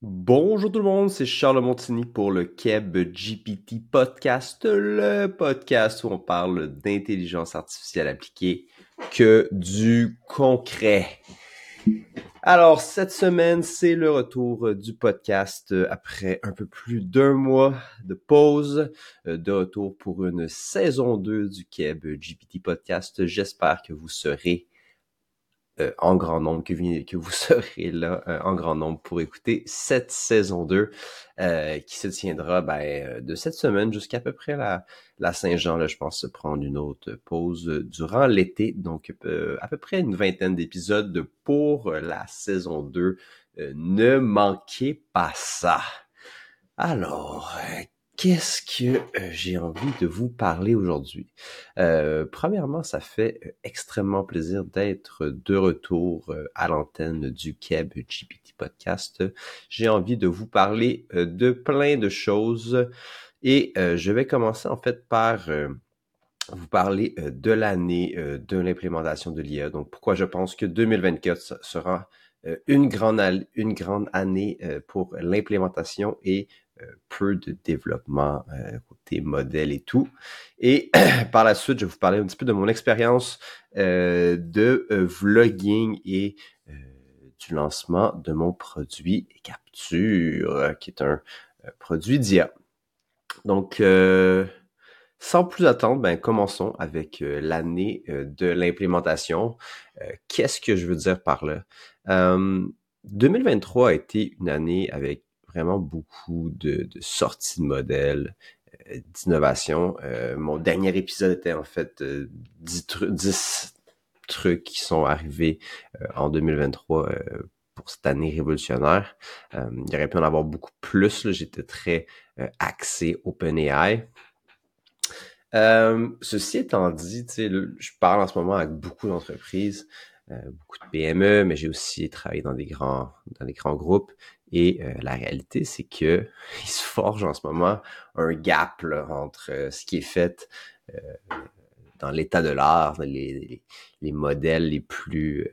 Bonjour tout le monde, c'est Charles Montigny pour le Keb GPT Podcast, le podcast où on parle d'intelligence artificielle appliquée que du concret. Alors, cette semaine, c'est le retour du podcast après un peu plus d'un mois de pause, de retour pour une saison 2 du Keb GPT Podcast. J'espère que vous serez euh, en grand nombre, que, vous serez là euh, en grand nombre pour écouter cette saison 2 euh, qui se tiendra ben, de cette semaine jusqu'à peu près la, Saint-Jean. Je pense se prendre une autre pause durant l'été, donc à peu près une vingtaine d'épisodes pour la saison 2. ne manquez pas ça. Alors, qu'est-ce que euh, j'ai envie de vous parler aujourd'hui? Euh, premièrement, ça fait euh, extrêmement plaisir d'être de retour à l'antenne du Keb GPT Podcast. J'ai envie de vous parler de plein de choses et je vais commencer en fait par vous parler de l'année de l'implémentation de l'IA. Donc, pourquoi je pense que 2024 sera une grande, année pour l'implémentation et euh, peu de développement euh, côté modèle et tout. Et par la suite, je vais vous parler un petit peu de mon expérience euh, de vlogging et du lancement de mon produit Capture, qui est un produit d'IA. Donc, sans plus attendre, ben, commençons avec l'année de l'implémentation. Qu'est-ce que je veux dire par là? 2023 a été une année avec vraiment beaucoup de, sorties de modèles, euh, d'innovation. Euh, mon dernier épisode était en fait 10, euh, trucs qui sont arrivés en 2023 pour cette année révolutionnaire. il aurait pu en avoir beaucoup plus. J'étais très axé OpenAI. ceci étant dit, je parle en ce moment avec beaucoup d'entreprises, beaucoup de PME, mais j'ai aussi travaillé dans des grands, dans des grands groupes. Et euh, la réalité, c'est que il se forge en ce moment un gap entre euh, ce qui est fait euh, dans l'état de l'art, les, les, modèles les plus,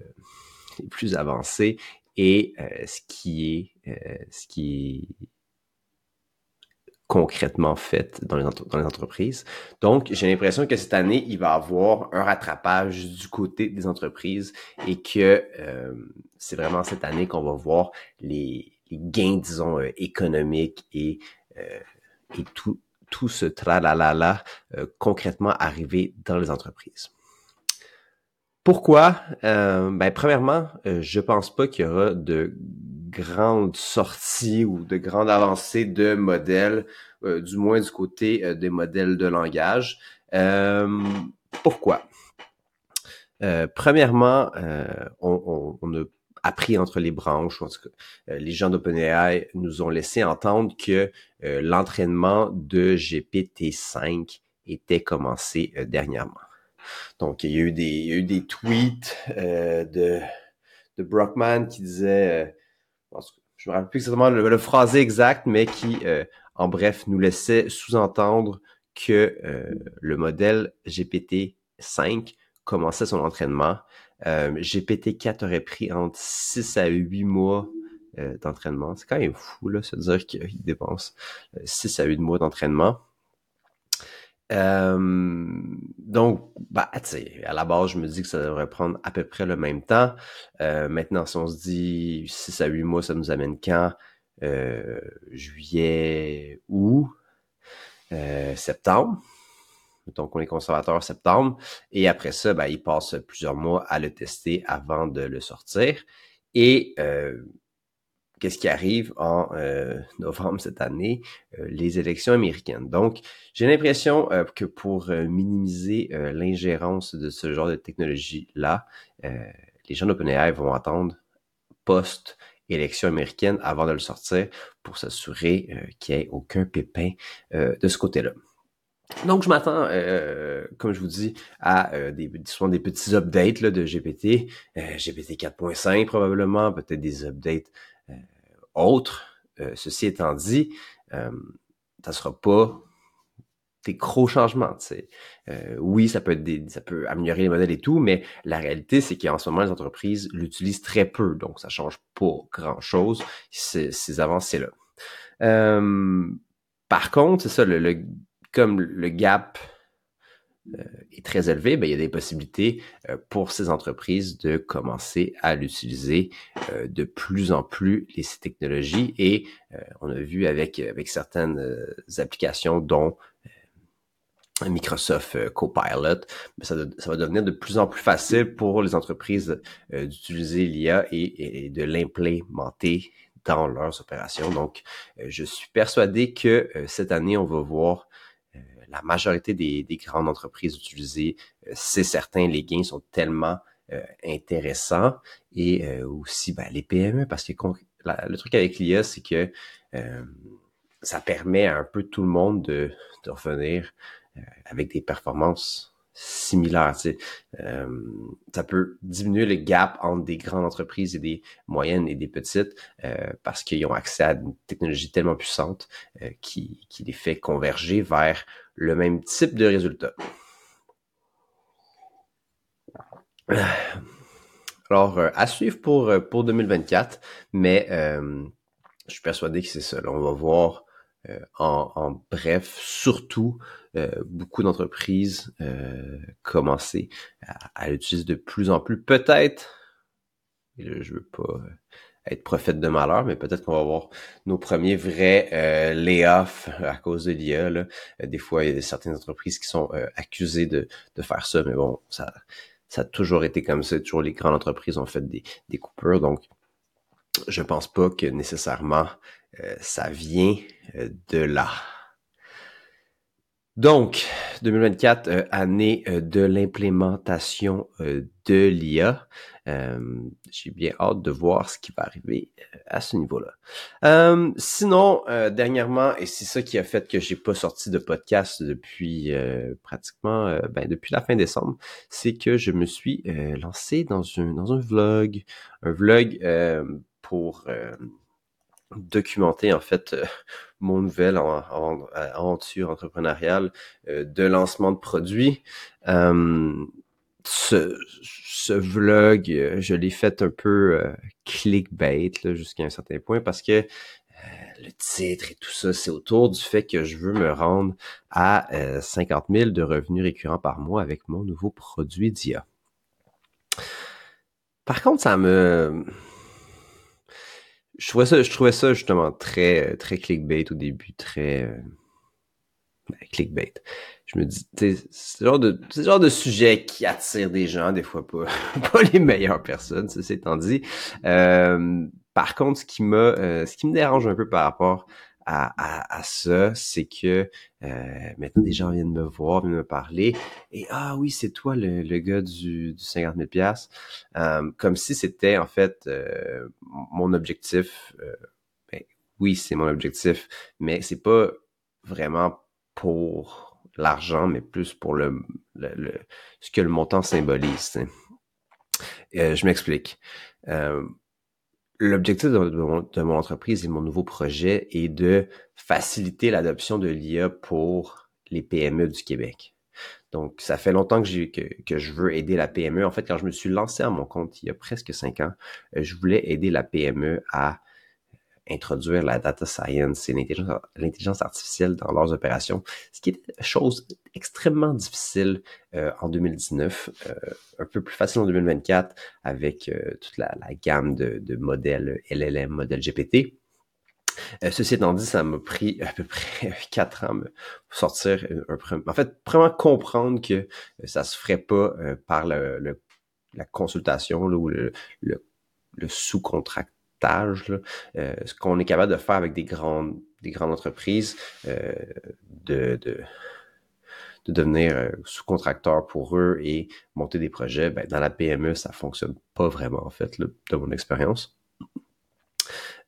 les plus avancés, et ce qui est ce qui est concrètement fait dans les, dans les entreprises. Donc, j'ai l'impression que cette année, il va y avoir un rattrapage du côté des entreprises et que c'est vraiment cette année qu'on va voir les, les gains, disons, euh, économiques et, euh, et tout, tout ce tralalala euh, concrètement arriver dans les entreprises. Pourquoi? Euh, ben, premièrement, je pense pas qu'il y aura de grandes sorties ou de grandes avancées de modèles, du moins du côté des modèles de langage. pourquoi? premièrement, on, on, on, a appris entre les branches. En tout euh, les gens d'OpenAI nous ont laissé entendre que euh, l'entraînement de GPT-5 était commencé euh, dernièrement. Donc, il y a eu des, il y a eu des tweets de, de Brockman qui disait, je me rappelle plus exactement le, le phrasé exact, mais qui, en bref, nous laissait sous-entendre que le modèle GPT-5 commençait son entraînement euh, GPT-4 aurait pris entre 6 à 8 mois euh, d'entraînement. C'est quand même fou, là, se dire qu'il dépense 6 euh, à 8 mois d'entraînement. Donc, bah, à la base, je me dis que ça devrait prendre à peu près le même temps. Maintenant, si on se dit 6 à 8 mois, ça nous amène quand? Juillet, août, septembre donc on est conservateur septembre, et après ça, ben, il passe plusieurs mois à le tester avant de le sortir. Et euh, qu'est-ce qui arrive en euh, novembre cette année? Euh, les élections américaines. Donc, j'ai l'impression que pour minimiser l'ingérence de ce genre de technologie-là, les gens d'OpenAI vont attendre post élection américaine avant de le sortir pour s'assurer qu'il n'y ait aucun pépin de ce côté-là. Donc, je m'attends, euh, comme je vous dis, à euh, des, souvent des petits updates là, de GPT, euh, GPT 4.5 probablement, peut-être des updates euh, autres. ceci étant dit, ça sera pas des gros changements. Euh, oui, ça peut être des, ça peut améliorer les modèles et tout, mais la réalité, c'est qu'en ce moment, les entreprises l'utilisent très peu, donc ça change pas grand-chose. Ces avancées-là. Euh, par contre, c'est ça, le, comme le gap euh, est très élevé, ben, il y a des possibilités euh, pour ces entreprises de commencer à l'utiliser euh, de plus en plus les technologies et on a vu avec avec certaines applications dont Microsoft Copilot, ben, ça, va devenir de plus en plus facile pour les entreprises d'utiliser l'IA et, de l'implémenter dans leurs opérations. Donc, je suis persuadé que cette année, on va voir la majorité des, grandes entreprises utilisées, euh, c'est certain, les gains sont tellement euh, intéressants. Et euh, aussi ben, les PME, parce que le truc avec l'IA, c'est que ça permet à un peu tout le monde de, de revenir avec des performances similaire. Euh, ça peut diminuer le gap entre des grandes entreprises et des moyennes et des petites euh, parce qu'ils ont accès à une technologie tellement puissante euh, qui, qui les fait converger vers le même type de résultat. Alors, à suivre pour, pour 2024, mais je suis persuadé que c'est ça. on va voir euh, en, bref, surtout euh, beaucoup d'entreprises euh, commencer à, l'utiliser de plus en plus. Peut-être, je veux pas être prophète de malheur, mais peut-être qu'on va avoir nos premiers vrais euh, layoffs à cause de l'IA. Des fois, il y a certaines entreprises qui sont accusées de, de faire ça, mais bon, ça, ça a toujours été comme ça. Toujours les grandes entreprises ont fait des, des coupures, donc je pense pas que nécessairement euh, ça vient euh, de là. Donc, 2024, euh, année de l'implémentation de l'IA. J'ai bien hâte de voir ce qui va arriver à ce niveau-là. sinon, dernièrement, et c'est ça qui a fait que j'ai pas sorti de podcast depuis pratiquement, ben, depuis la fin décembre, c'est que je me suis lancé dans un dans un vlog, un vlog pour documenter en fait euh, mon nouvelle aventure entrepreneuriale euh, de lancement de produits. Euh, ce, vlog, je l'ai fait un peu clickbait jusqu'à un certain point parce que le titre et tout ça, c'est autour du fait que je veux me rendre à 50 000 de revenus récurrents par mois avec mon nouveau produit d'IA. Par contre, ça me je trouvais ça, je trouvais ça justement très, très clickbait au début, très euh, ben, clickbait. Je me dis, c'est ce genre de, c'est genre de sujet qui attire des gens, des fois pas, pas les meilleures personnes, ça c'est dit. Euh, par contre, ce qui m'a, euh, ce qui me dérange un peu par rapport à, ça, c'est que euh, maintenant des gens viennent me voir, viennent me parler, et ah oui, c'est toi le, le gars du, du 50 000 pièces, comme si c'était en fait euh, mon objectif. Euh, ben, oui, c'est mon objectif, mais c'est pas vraiment pour l'argent, mais plus pour le, le, ce que le montant symbolise. je m'explique L'objectif de, mon entreprise et mon nouveau projet est de faciliter l'adoption de l'IA pour les PME du Québec. Donc, ça fait longtemps que, je veux aider la PME. En fait, quand je me suis lancé à mon compte il y a presque cinq ans, euh, je voulais aider la PME à introduire la data science et l'intelligence artificielle dans leurs opérations, ce qui est une chose extrêmement difficile euh, en 2019, euh, un peu plus facile en 2024 avec euh, toute la, gamme de, de, modèles LLM, modèles GPT. ceci étant dit, ça m'a pris à peu près quatre ans pour sortir un premier... En fait, vraiment comprendre que ça se ferait pas par le, la consultation ou le, le, le euh, ce qu'on est capable de faire avec des grandes, des grandes entreprises, euh, de, de, de, devenir euh, sous-contracteur pour eux et monter des projets, ben, dans la PME, ça fonctionne pas vraiment, en fait, de mon expérience.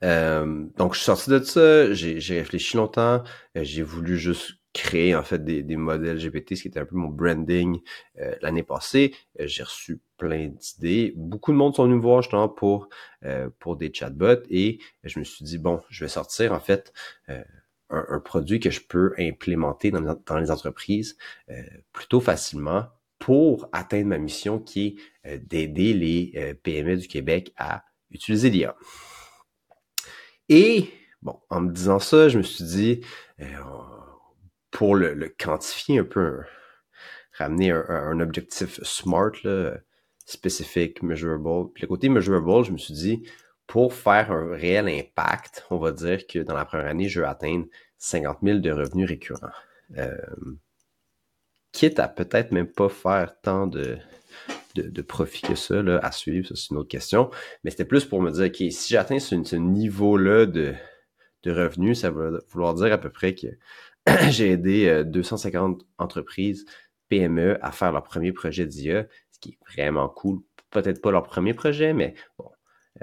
donc, je suis sorti de ça, j'ai réfléchi longtemps, j'ai voulu juste créer en fait des, modèles GPT, ce qui était un peu mon branding euh, l'année passée. Euh, j'ai reçu plein d'idées. Beaucoup de monde sont venus me voir justement pour, euh, pour des chatbots et je me suis dit, bon, je vais sortir en fait un, produit que je peux implémenter dans, les entreprises plutôt facilement pour atteindre ma mission qui est d'aider les PME du Québec à utiliser l'IA. Et bon, en me disant ça, je me suis dit, pour le, quantifier un peu, ramener un, objectif SMART, là, spécifique, measurable. Puis le côté measurable, je me suis dit, pour faire un réel impact, on va dire que dans la première année, je vais atteindre 50 000 de revenus récurrents. Euh, quitte à peut-être même pas faire tant de, de, profit que ça là, à suivre, ça c'est une autre question. Mais c'était plus pour me dire, OK, si j'atteins ce, niveau-là de, de revenus, ça va vouloir dire à peu près que j'ai aidé 250 euh, entreprises PME à faire leur premier projet d'IA, ce qui est vraiment cool. Peut-être pas leur premier projet, mais bon,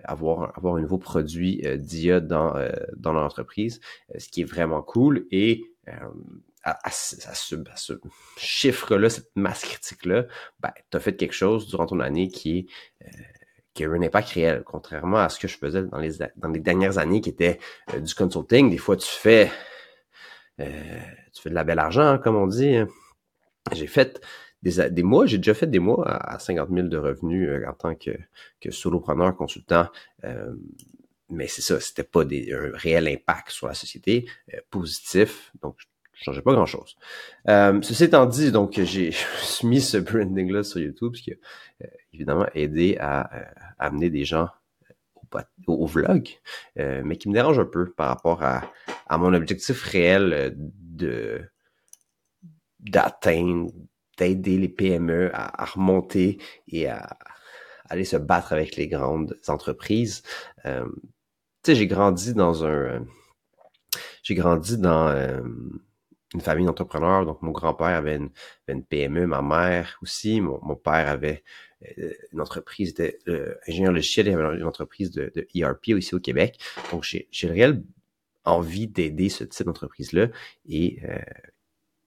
avoir, avoir un nouveau produit euh, d'IA dans, euh, dans l'entreprise, euh, ce qui est vraiment cool. Et à, ce, chiffre-là, cette masse critique-là, ben, tu as fait quelque chose durant ton année qui qui a eu un impact réel, contrairement à ce que je faisais dans les, dans les dernières années qui était du consulting. Des fois, tu fais, tu fais de la belle argent, comme on dit. Hein. J'ai fait des, mois, j'ai déjà fait des mois à, 50 000 de revenus euh, en tant que, que solopreneur, consultant. Euh, mais c'est ça, c'était pas des, un réel impact sur la société euh, positif. Donc, je changeais pas grand chose. ceci étant dit, donc j'ai mis ce branding-là sur YouTube, ce qui a évidemment aidé à, amener des gens au, vlog, mais qui me dérange un peu par rapport à, à mon objectif réel de d'atteindre d'aider les PME à, remonter et à, aller se battre avec les grandes entreprises. Euh, tu sais, j'ai grandi dans un... J'ai grandi dans euh, une famille d'entrepreneurs. Donc, mon grand-père avait une, PME, ma mère aussi. Mon, père avait euh, une entreprise, était ingénieur logiciel, il avait une entreprise de, de ERP aussi au Québec. Donc, j'ai le réel envie d'aider ce type d'entreprise-là. Et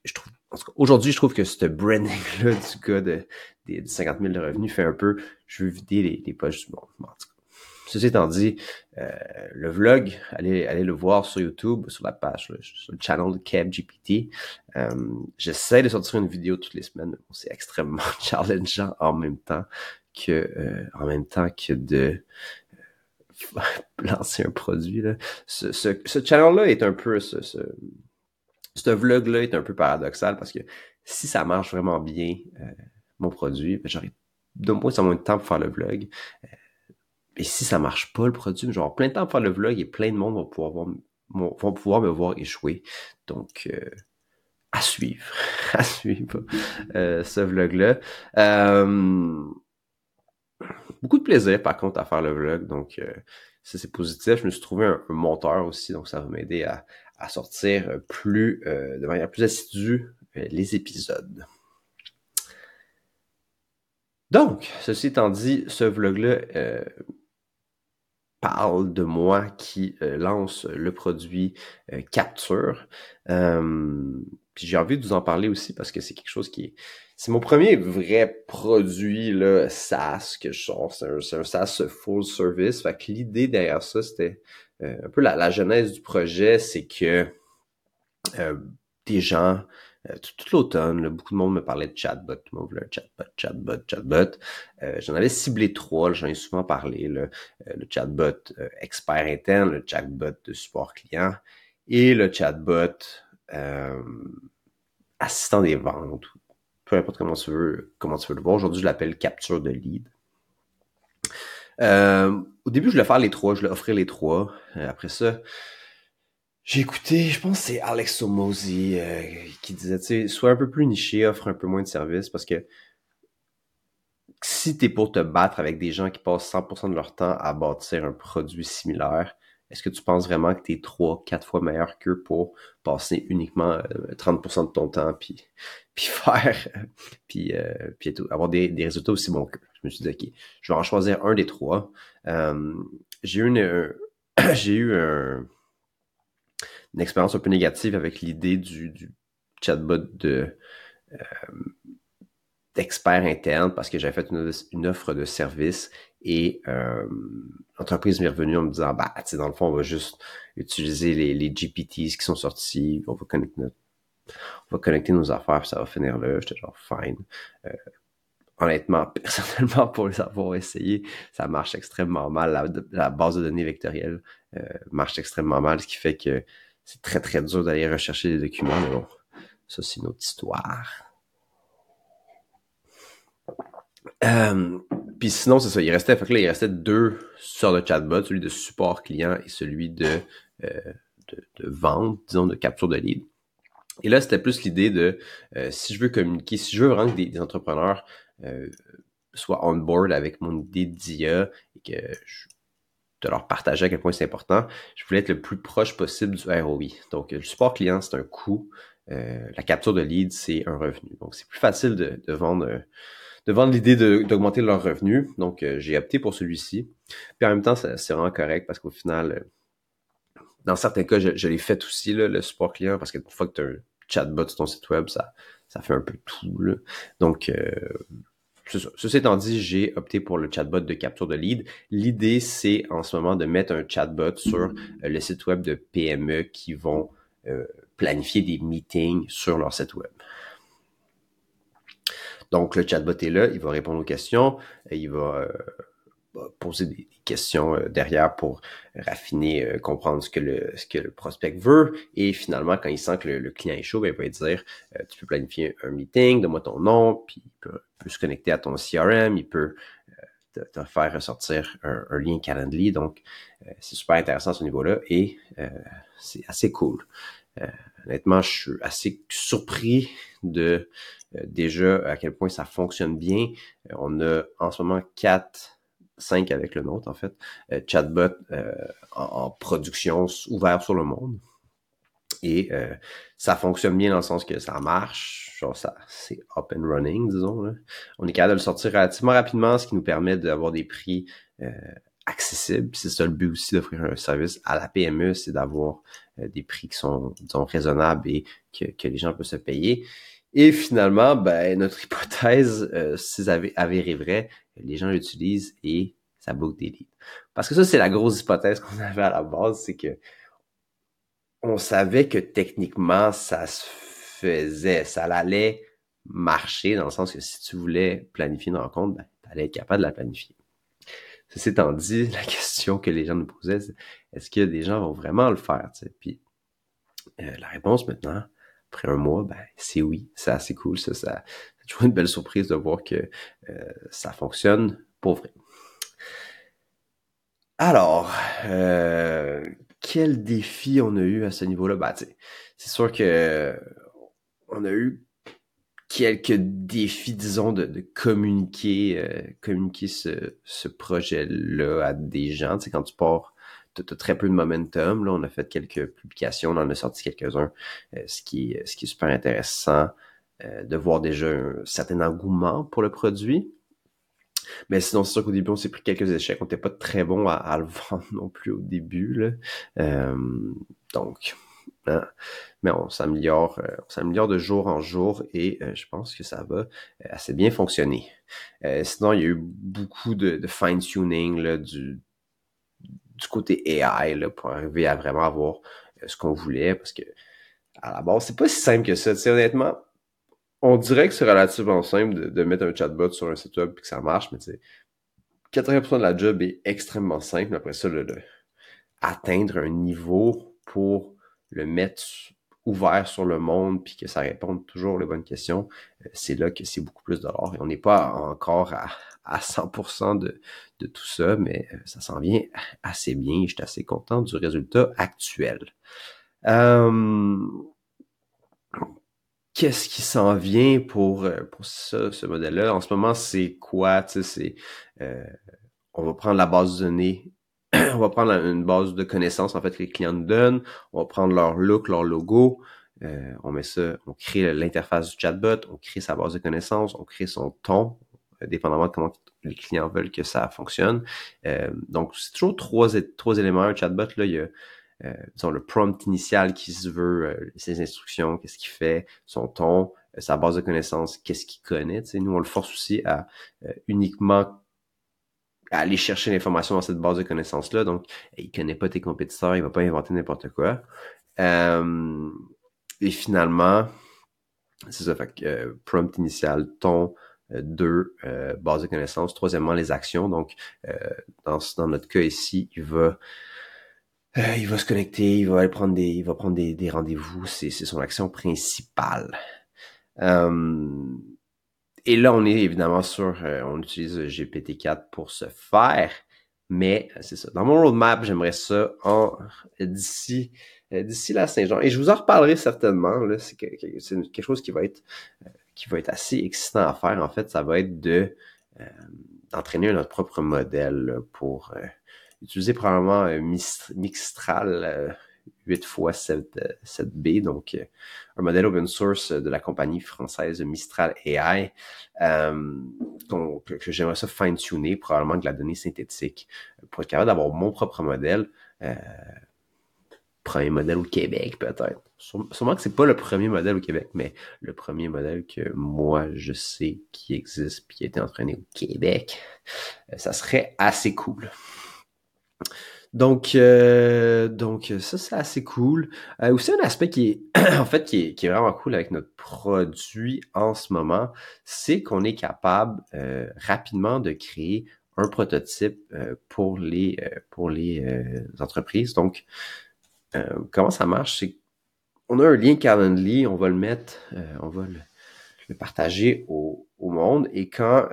je trouve aujourd'hui, je trouve que ce branding-là du gars de, 50 000 de revenus fait un peu, je veux vider les, les poches du monde. Ceci étant dit, euh, le vlog, allez, allez le voir sur YouTube, sur la page, sur le channel de CabGPT. Euh, J'essaie de sortir une vidéo toutes les semaines, mais c'est extrêmement challengeant en même temps que, euh, en même temps que de euh, lancer un produit. Là. Ce, ce, ce channel-là est un peu ce, ce ce vlog-là est un peu paradoxal parce que si ça marche vraiment bien, euh, mon produit, ben, j'aurai de moins en moins de temps pour faire le vlog. Euh, et si ça marche pas, le produit, j'aurai plein de temps pour faire le vlog et plein de monde va pouvoir, voir, pouvoir me voir échouer. Donc, euh, à suivre. à suivre ce vlog-là. Beaucoup de plaisir, par contre, à faire le vlog. Donc, ça, c'est positif. Je me suis trouvé un monteur aussi, donc ça va m'aider à, sortir plus euh, de manière plus assidue euh, les épisodes. Donc, ceci étant dit, ce vlog-là euh, parle de moi qui lance le produit Capture. puis j'ai envie de vous en parler aussi parce que c'est quelque chose qui est... C'est mon premier vrai produit là, SaaS que je sors. C'est un, SaaS full service. Fait que l'idée derrière ça, c'était euh, un peu la, la, genèse du projet, c'est que euh, des gens, euh, tout, l'automne, beaucoup de monde me parlait de chatbot, tout le monde voulait un chatbot, chatbot, chatbot. J'en avais ciblé trois, j'en ai souvent parlé, le chatbot expert interne, le chatbot de support client et le chatbot assistant des ventes, peu importe comment tu veux, comment tu veux le voir. Aujourd'hui, je l'appelle capture de lead. Euh, au début, je voulais faire les trois, je voulais offrir les trois. Euh, après ça, j'ai écouté, je pense que c'est Alex Somosi euh, qui disait, tu sais, sois un peu plus niché, offre un peu moins de services parce que si t'es pour te battre avec des gens qui passent 100% de leur temps à bâtir un produit similaire, est-ce que tu penses vraiment que tu es trois, quatre fois meilleur qu'eux pour passer uniquement 30% de ton temps puis, puis faire puis, puis avoir des, des résultats aussi bons qu'eux? Je me suis dit, OK, je vais en choisir un des trois. Euh, j'ai eu une, j'ai eu une expérience un peu négative avec l'idée du, chatbot de euh, d'expert interne parce que j'avais fait une, offre de service Et l'entreprise m'est revenue en me disant, bah, tu sais, dans le fond, on va juste utiliser les, les GPTs qui sont sortis, on va connecter on va connecter nos affaires, puis ça va finir là. J'étais genre fine. Euh, honnêtement, personnellement, pour les avoir essayé, ça marche extrêmement mal. La, base de données vectorielle euh, marche extrêmement mal, ce qui fait que c'est très très dur d'aller rechercher des documents. Mais bon, ça c'est une autre histoire. Euh, puis sinon, c'est ça, il restait, fait là, il restait deux sortes de chatbots, celui de support client et celui de, de, de, vente, disons, de capture de lead. Et là, c'était plus l'idée de euh, si je veux communiquer, si je veux vraiment que des, entrepreneurs euh, soient on board avec mon idée d'IA et que je, de leur partager à quel point c'est important, je voulais être le plus proche possible du ROI. Donc, le support client, c'est un coût. Euh, la capture de lead, c'est un revenu. Donc, c'est plus facile de, de vendre de vendre l'idée d'augmenter leur revenu. Donc, j'ai opté pour celui-ci. Puis en même temps, c'est vraiment correct parce qu'au final, dans certains cas, je, l'ai fait aussi, le support client, parce que une fois que tu as un chatbot sur ton site web, ça, ça fait un peu tout. Donc, euh, Ceci étant dit, j'ai opté pour le chatbot de capture de lead. L'idée, c'est en ce moment de mettre un chatbot sur euh, le site web de PME qui vont euh, planifier des meetings sur leur site web. Donc, le chatbot est là, il va répondre aux questions, il va poser des questions euh, derrière pour raffiner, euh, comprendre ce que, le, prospect veut. Et finalement, quand il sent que le, client est chaud, ben, il va dire euh, Tu peux planifier un meeting, donne-moi ton nom, puis il peut, se connecter à ton CRM, il peut te, faire ressortir un, lien Calendly. Donc, c'est super intéressant à ce niveau-là et c'est assez cool. Honnêtement, je suis assez surpris de déjà à quel point ça fonctionne bien. on a en ce moment quatre 5 avec le nôtre, en fait, euh, chatbot euh, en, production ouvert sur le monde. Et euh, ça fonctionne bien dans le sens que ça marche, genre ça, c'est up and running, disons. On est capable de le sortir relativement rapidement, ce qui nous permet d'avoir des prix accessibles. C'est ça le but aussi d'offrir un service à la PME, c'est d'avoir des prix qui sont, disons, raisonnables et que, que, les gens peuvent se payer. Et finalement, ben, notre hypothèse, euh, si ça avéré vrai, les gens l'utilisent et ça boucle des leads. Parce que ça, c'est la grosse hypothèse qu'on avait à la base, c'est que on savait que techniquement, ça se faisait, ça allait marcher, dans le sens que si tu voulais planifier une rencontre, ben, tu allais être capable de la planifier. Ceci étant dit, la question que les gens nous posaient, c'est est-ce que des gens vont vraiment le faire? Puis euh, la réponse maintenant, après un mois, ben, c'est oui, c'est assez cool. Ça, ça, c'est toujours une belle surprise de voir que euh, ça fonctionne pour vrai. Alors, euh, quel défi on a eu à ce niveau-là? Ben, c'est sûr que on a eu quelques défis, disons, de, communiquer, euh, communiquer ce, ce projet-là à des gens. Tu sais, quand tu pars tu as très peu de momentum. Là, on a fait quelques publications, on en a sorti quelques-uns, euh, ce, qui est, ce qui est super intéressant euh, de voir déjà un certain engouement pour le produit. Mais sinon, c'est sûr qu'au début, on s'est pris quelques échecs. On n'était pas très bon à, le vendre non plus au début. Là. Euh, donc, mais on s'améliore, on s'améliore de jour en jour et je pense que ça va assez bien fonctionner. sinon, il y a eu beaucoup de, de fine-tuning du, du côté AI là, pour arriver à vraiment avoir euh, ce qu'on voulait. Parce que à la base, c'est pas si simple que ça. sais honnêtement, on dirait que c'est relativement simple de, mettre un chatbot sur un site web et que ça marche, mais tu sais, 80% de la job est extrêmement simple. Après ça, le, atteindre un niveau pour le mettre ouvert sur le monde puis que ça réponde toujours les bonnes questions, euh, c'est là que c'est beaucoup plus de l'or. Et on n'est pas encore à, à 100% de, de, tout ça, mais euh, ça s'en vient assez bien. Je suis assez content du résultat actuel. Euh, Qu'est-ce qui s'en vient pour, euh, pour ça, ce modèle-là? En ce moment, c'est quoi? C'est, euh, on va prendre la base de données on va prendre une base de connaissances en fait que les clients nous donnent, on va prendre leur look, leur logo, euh, on met ça, on crée l'interface du chatbot, on crée sa base de connaissances, on crée son ton, euh, dépendamment de comment les clients veulent que ça fonctionne. Euh, donc, c'est toujours trois, trois éléments. Un chatbot, là, il y a disons, le prompt initial qui se veut, ses instructions, qu'est-ce qu'il fait, son ton, sa base de connaissances, qu'est-ce qu'il connaît. sais, nous, on le force aussi à uniquement aller chercher l'information dans cette base de connaissances-là. Donc, il connaît pas tes compétiteurs, il va pas inventer n'importe quoi. Euh, et finalement, c'est ça, fait que euh, prompt initial, ton, euh, deux, base de connaissances. Troisièmement, les actions. Donc, dans, dans notre cas ici, il va il va se connecter, il va aller prendre des, il va prendre des, des rendez-vous. C'est, c'est son action principale. Et là, on est évidemment sur, euh, on utilise GPT-4 pour ce faire, mais euh, c'est ça. Dans mon roadmap, j'aimerais ça en d'ici euh, d'ici la Saint-Jean. Et je vous en reparlerai certainement. Là, c'est, quelque chose qui va être qui va être assez excitant à faire. En fait, ça va être de d'entraîner notre propre modèle pour utiliser probablement Mixtral 8 fois 7, 7B, donc euh, un modèle open source de la compagnie française Mistral AI, euh, que, j'aimerais ça fine-tuner, probablement de la donnée synthétique, pour être capable d'avoir mon propre modèle. Euh, premier modèle au Québec, peut-être. Sûrement que c'est pas le premier modèle au Québec, mais le premier modèle que moi je sais qui existe puis qui a été entraîné au Québec, ça serait assez cool. Donc, euh, donc ça, c'est assez cool. Euh, aussi, un aspect qui est, en fait, qui est, vraiment cool avec notre produit en ce moment, c'est qu'on est capable euh, rapidement de créer un prototype euh, pour les, euh, pour les entreprises. Donc, comment ça marche? C'est on a un lien Calendly, on va le mettre, on va le, le partager au, au, monde et quand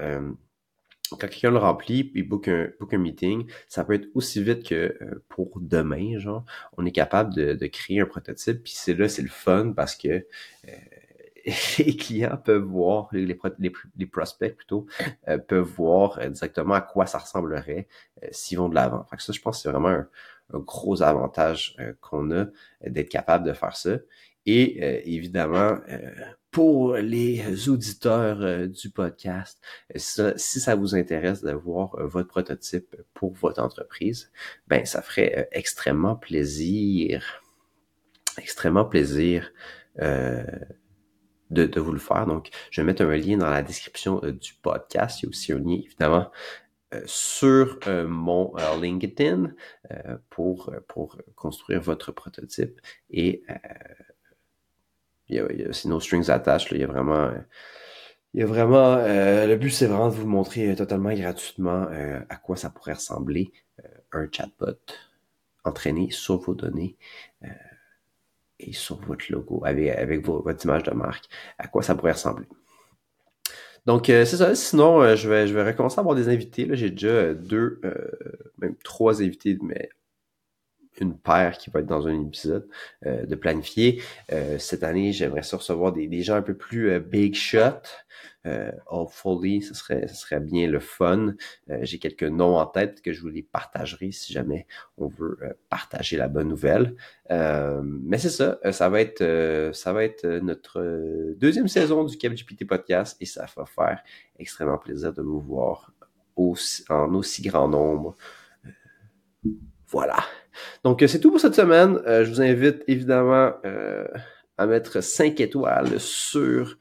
quand quelqu'un le remplit, puis book un, book un meeting, ça peut être aussi vite que euh, pour demain, genre, on est capable de, de créer un prototype, puis c'est là, c'est le fun parce que euh, les clients peuvent voir, les, prospects plutôt, euh, peuvent voir directement à quoi ça ressemblerait s'ils vont de l'avant. Fait que ça, je pense que c'est vraiment un, un, gros avantage qu'on a d'être capable de faire ça. Et évidemment, pour les auditeurs euh, du podcast, si ça vous intéresse d'avoir euh, votre prototype pour votre entreprise, ben ça ferait euh, extrêmement plaisir, extrêmement plaisir de, de, vous le faire. Donc, je vais mettre un lien dans la description du podcast. Il y a aussi un lien, évidemment, sur mon LinkedIn pour, pour construire votre prototype et c'est no strings attached. il y a vraiment. Il y a vraiment. Euh, le but, c'est vraiment de vous montrer euh, totalement gratuitement euh, à quoi ça pourrait ressembler un chatbot entraîné sur vos données et sur votre logo, avec, avec votre image de marque, à quoi ça pourrait ressembler? Donc, c'est ça. Sinon, je, vais, je vais recommencer à avoir des invités. J'ai déjà deux, même trois invités, mais une paire qui va être dans un épisode euh, de planifier. Euh, cette année, j'aimerais ça recevoir des, des, gens un peu plus euh, big shot. hopefully, ce serait, ce serait bien le fun. J'ai quelques noms en tête que je vous les partagerai si jamais on veut partager la bonne nouvelle. mais c'est ça, ça va être, ça va être notre deuxième saison du CapGPT Podcast et ça va faire extrêmement plaisir de vous voir aussi, en aussi grand nombre. Voilà. Donc, euh, c'est tout pour cette semaine. Euh, je vous invite évidemment euh, à mettre 5 étoiles sur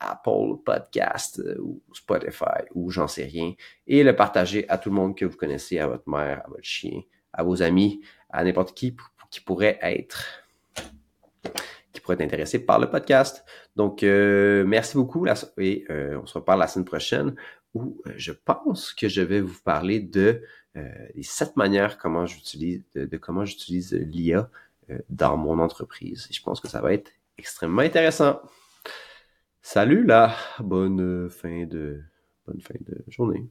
Apple Podcast ou Spotify ou j'en sais rien et le partager à tout le monde que vous connaissez, à votre mère, à votre chien, à vos amis, à n'importe qui qui pourrait être qui pourrait être intéressé par le podcast. Donc, merci beaucoup et on se reparle la semaine prochaine où je pense que je vais vous parler de les sept manières comment j'utilise de, comment j'utilise l'IA euh, dans mon entreprise. Je pense que ça va être extrêmement intéressant. Salut là, bonne fin de bonne fin de journée.